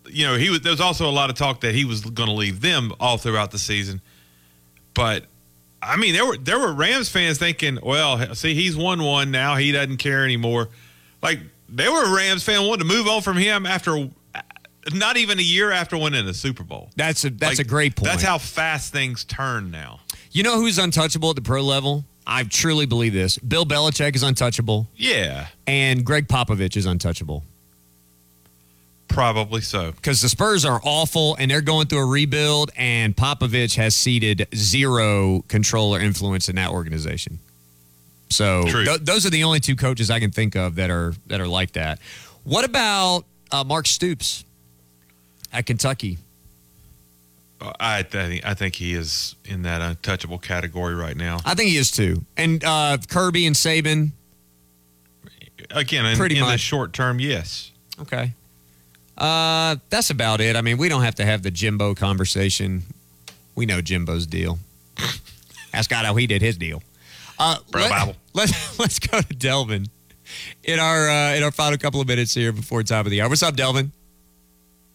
You know, he was. There was also a lot of talk that he was going to leave them all throughout the season, but I mean, there were there were Rams fans thinking, well, see, he's won one now. He doesn't care anymore. Like there were Rams fans wanting to move on from him after not even a year after winning the Super Bowl. That's a that's Like, a great point. That's how fast things turn now. You know who's untouchable at the pro level? I truly believe this. Bill Belichick is untouchable, Yeah, and Gregg Popovich is untouchable. Probably so. because the Spurs are awful and they're going through a rebuild, and Popovich has ceded zero control or influence in that organization. So th- those are the only two coaches I can think of that are that are like that. What about uh, Mark Stoops at Kentucky? I think I think he is in that untouchable category right now. I think he is too. And uh, Kirby and Saban. Again, in, Pretty in the short term, yes. Okay. Uh, that's about it. I mean, we don't have to have the Jimbo conversation. We know Jimbo's deal. Ask God how he did his deal. Uh, Bro Bible. Let's let's go to Delvin in our uh, in our final couple of minutes here before top of the hour. What's up, Delvin?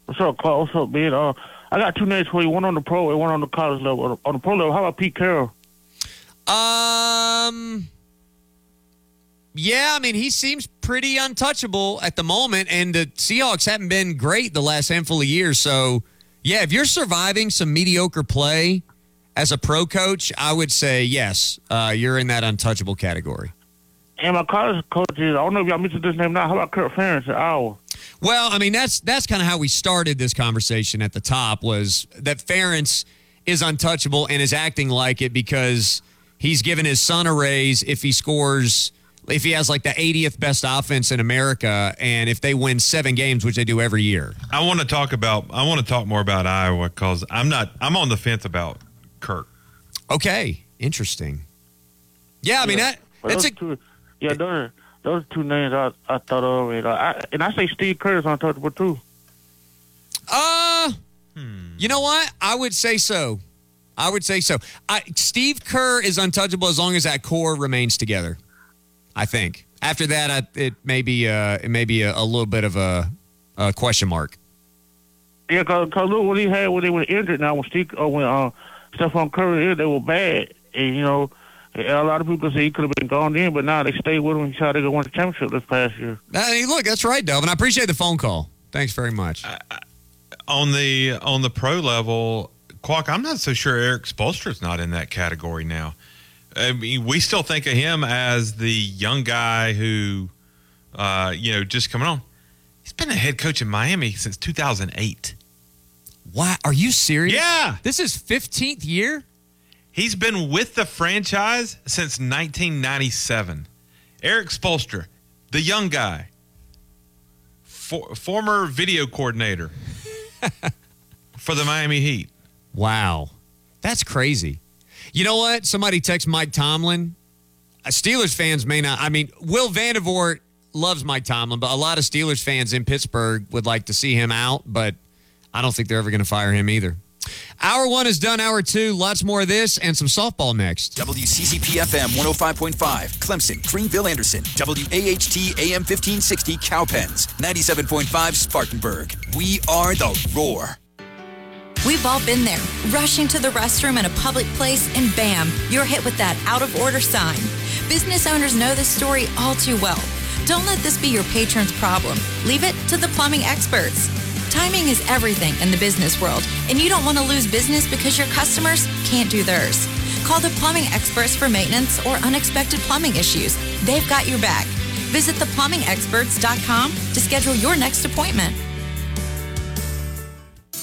What's up, Clark? What's up, man? Uh, I got two names for you. One on the pro and one on the college level. On the pro level, how about Pete Carroll? Um. Yeah, I mean, he seems pretty untouchable at the moment, and the Seahawks haven't been great the last handful of years. So, yeah, if you're surviving some mediocre play as a pro coach, I would say yes, uh, you're in that untouchable category. And my college coach is, I don't know if y'all mentioned this name now. How about Kirk Ferentz at Iowa? Well, I mean, that's that's kind of how we started this conversation at the top was that Ferentz is untouchable and is acting like it because he's given his son a raise if he scores if he has like the 80th best offense in America and if they win 7 games which they do every year. I want to talk about. I want to talk more about Iowa because I'm not. I'm on the fence about Kirk. Okay, interesting. Yeah, I mean that But that's those a two, yeah, those are, those two names I, I thought of. And, I, and I say Steve Kerr is untouchable too. Uh, you know what? I would say so. I would say so. I, Steve Kerr is untouchable as long as that core remains together. I think. After that, I, it may be uh, it may be a, a little bit of a, a question mark. Yeah, cause, cause look what he had when they were injured. Now when Steve, uh, when uh, Stephen Curry, they were bad, and you know, a lot of people say he could have been gone in, but now they stayed with him and tried to win the championship this past year. Hey, look, that's right, Delvin. I appreciate the phone call. Thanks very much. on the on the pro level, Quack, I'm not so sure Erik Spoelstra's not in that category now. I mean, we still think of him as the young guy who, uh, you know, just coming on. He's been a head coach in Miami since 2008. What? Are you serious? Yeah. This is 15th year? He's been with the franchise since 1997. Erik Spoelstra, the young guy, for, former video coordinator for the Miami Heat. Wow. That's crazy. You know what? Somebody text Mike Tomlin. Uh, Steelers fans may not. I mean, Will Vandervoort loves Mike Tomlin, but a lot of Steelers fans in Pittsburgh would like to see him out, but I don't think they're ever going to fire him either. Hour one is done. Hour two, lots more of this and some softball next. WCCP FM 105.5, Clemson, Greenville, Anderson, WAHT AM 1560, Cowpens, 97.5, Spartanburg. We are the Roar. We've all been there, rushing to the restroom in a public place, and bam, you're hit with that out of order sign. Business owners know this story all too well. Don't let this be your patron's problem. Leave it to the plumbing experts. Timing is everything in the business world, and you don't want to lose business because your customers can't do theirs. Call the plumbing experts for maintenance or unexpected plumbing issues. They've got your back. Visit theplumbingexperts.com to schedule your next appointment.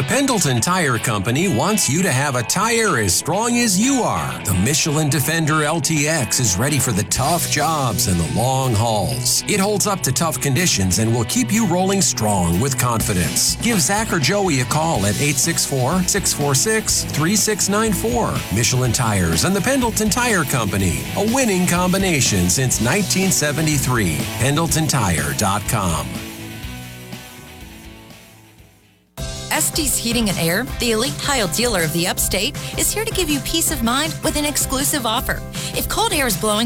The Pendleton Tire Company wants you to have a tire as strong as you are. The Michelin Defender LTX is ready for the tough jobs and the long hauls. It holds up to tough conditions and will keep you rolling strong with confidence. Give Zach or Joey a call at 864 646 3694. Michelin Tires and the Pendleton Tire Company, a winning combination since 1973. PendletonTire.com. Estes Heating and Air, the elite tile dealer of the upstate, is here to give you peace of mind with an exclusive offer. If cold air is blowing,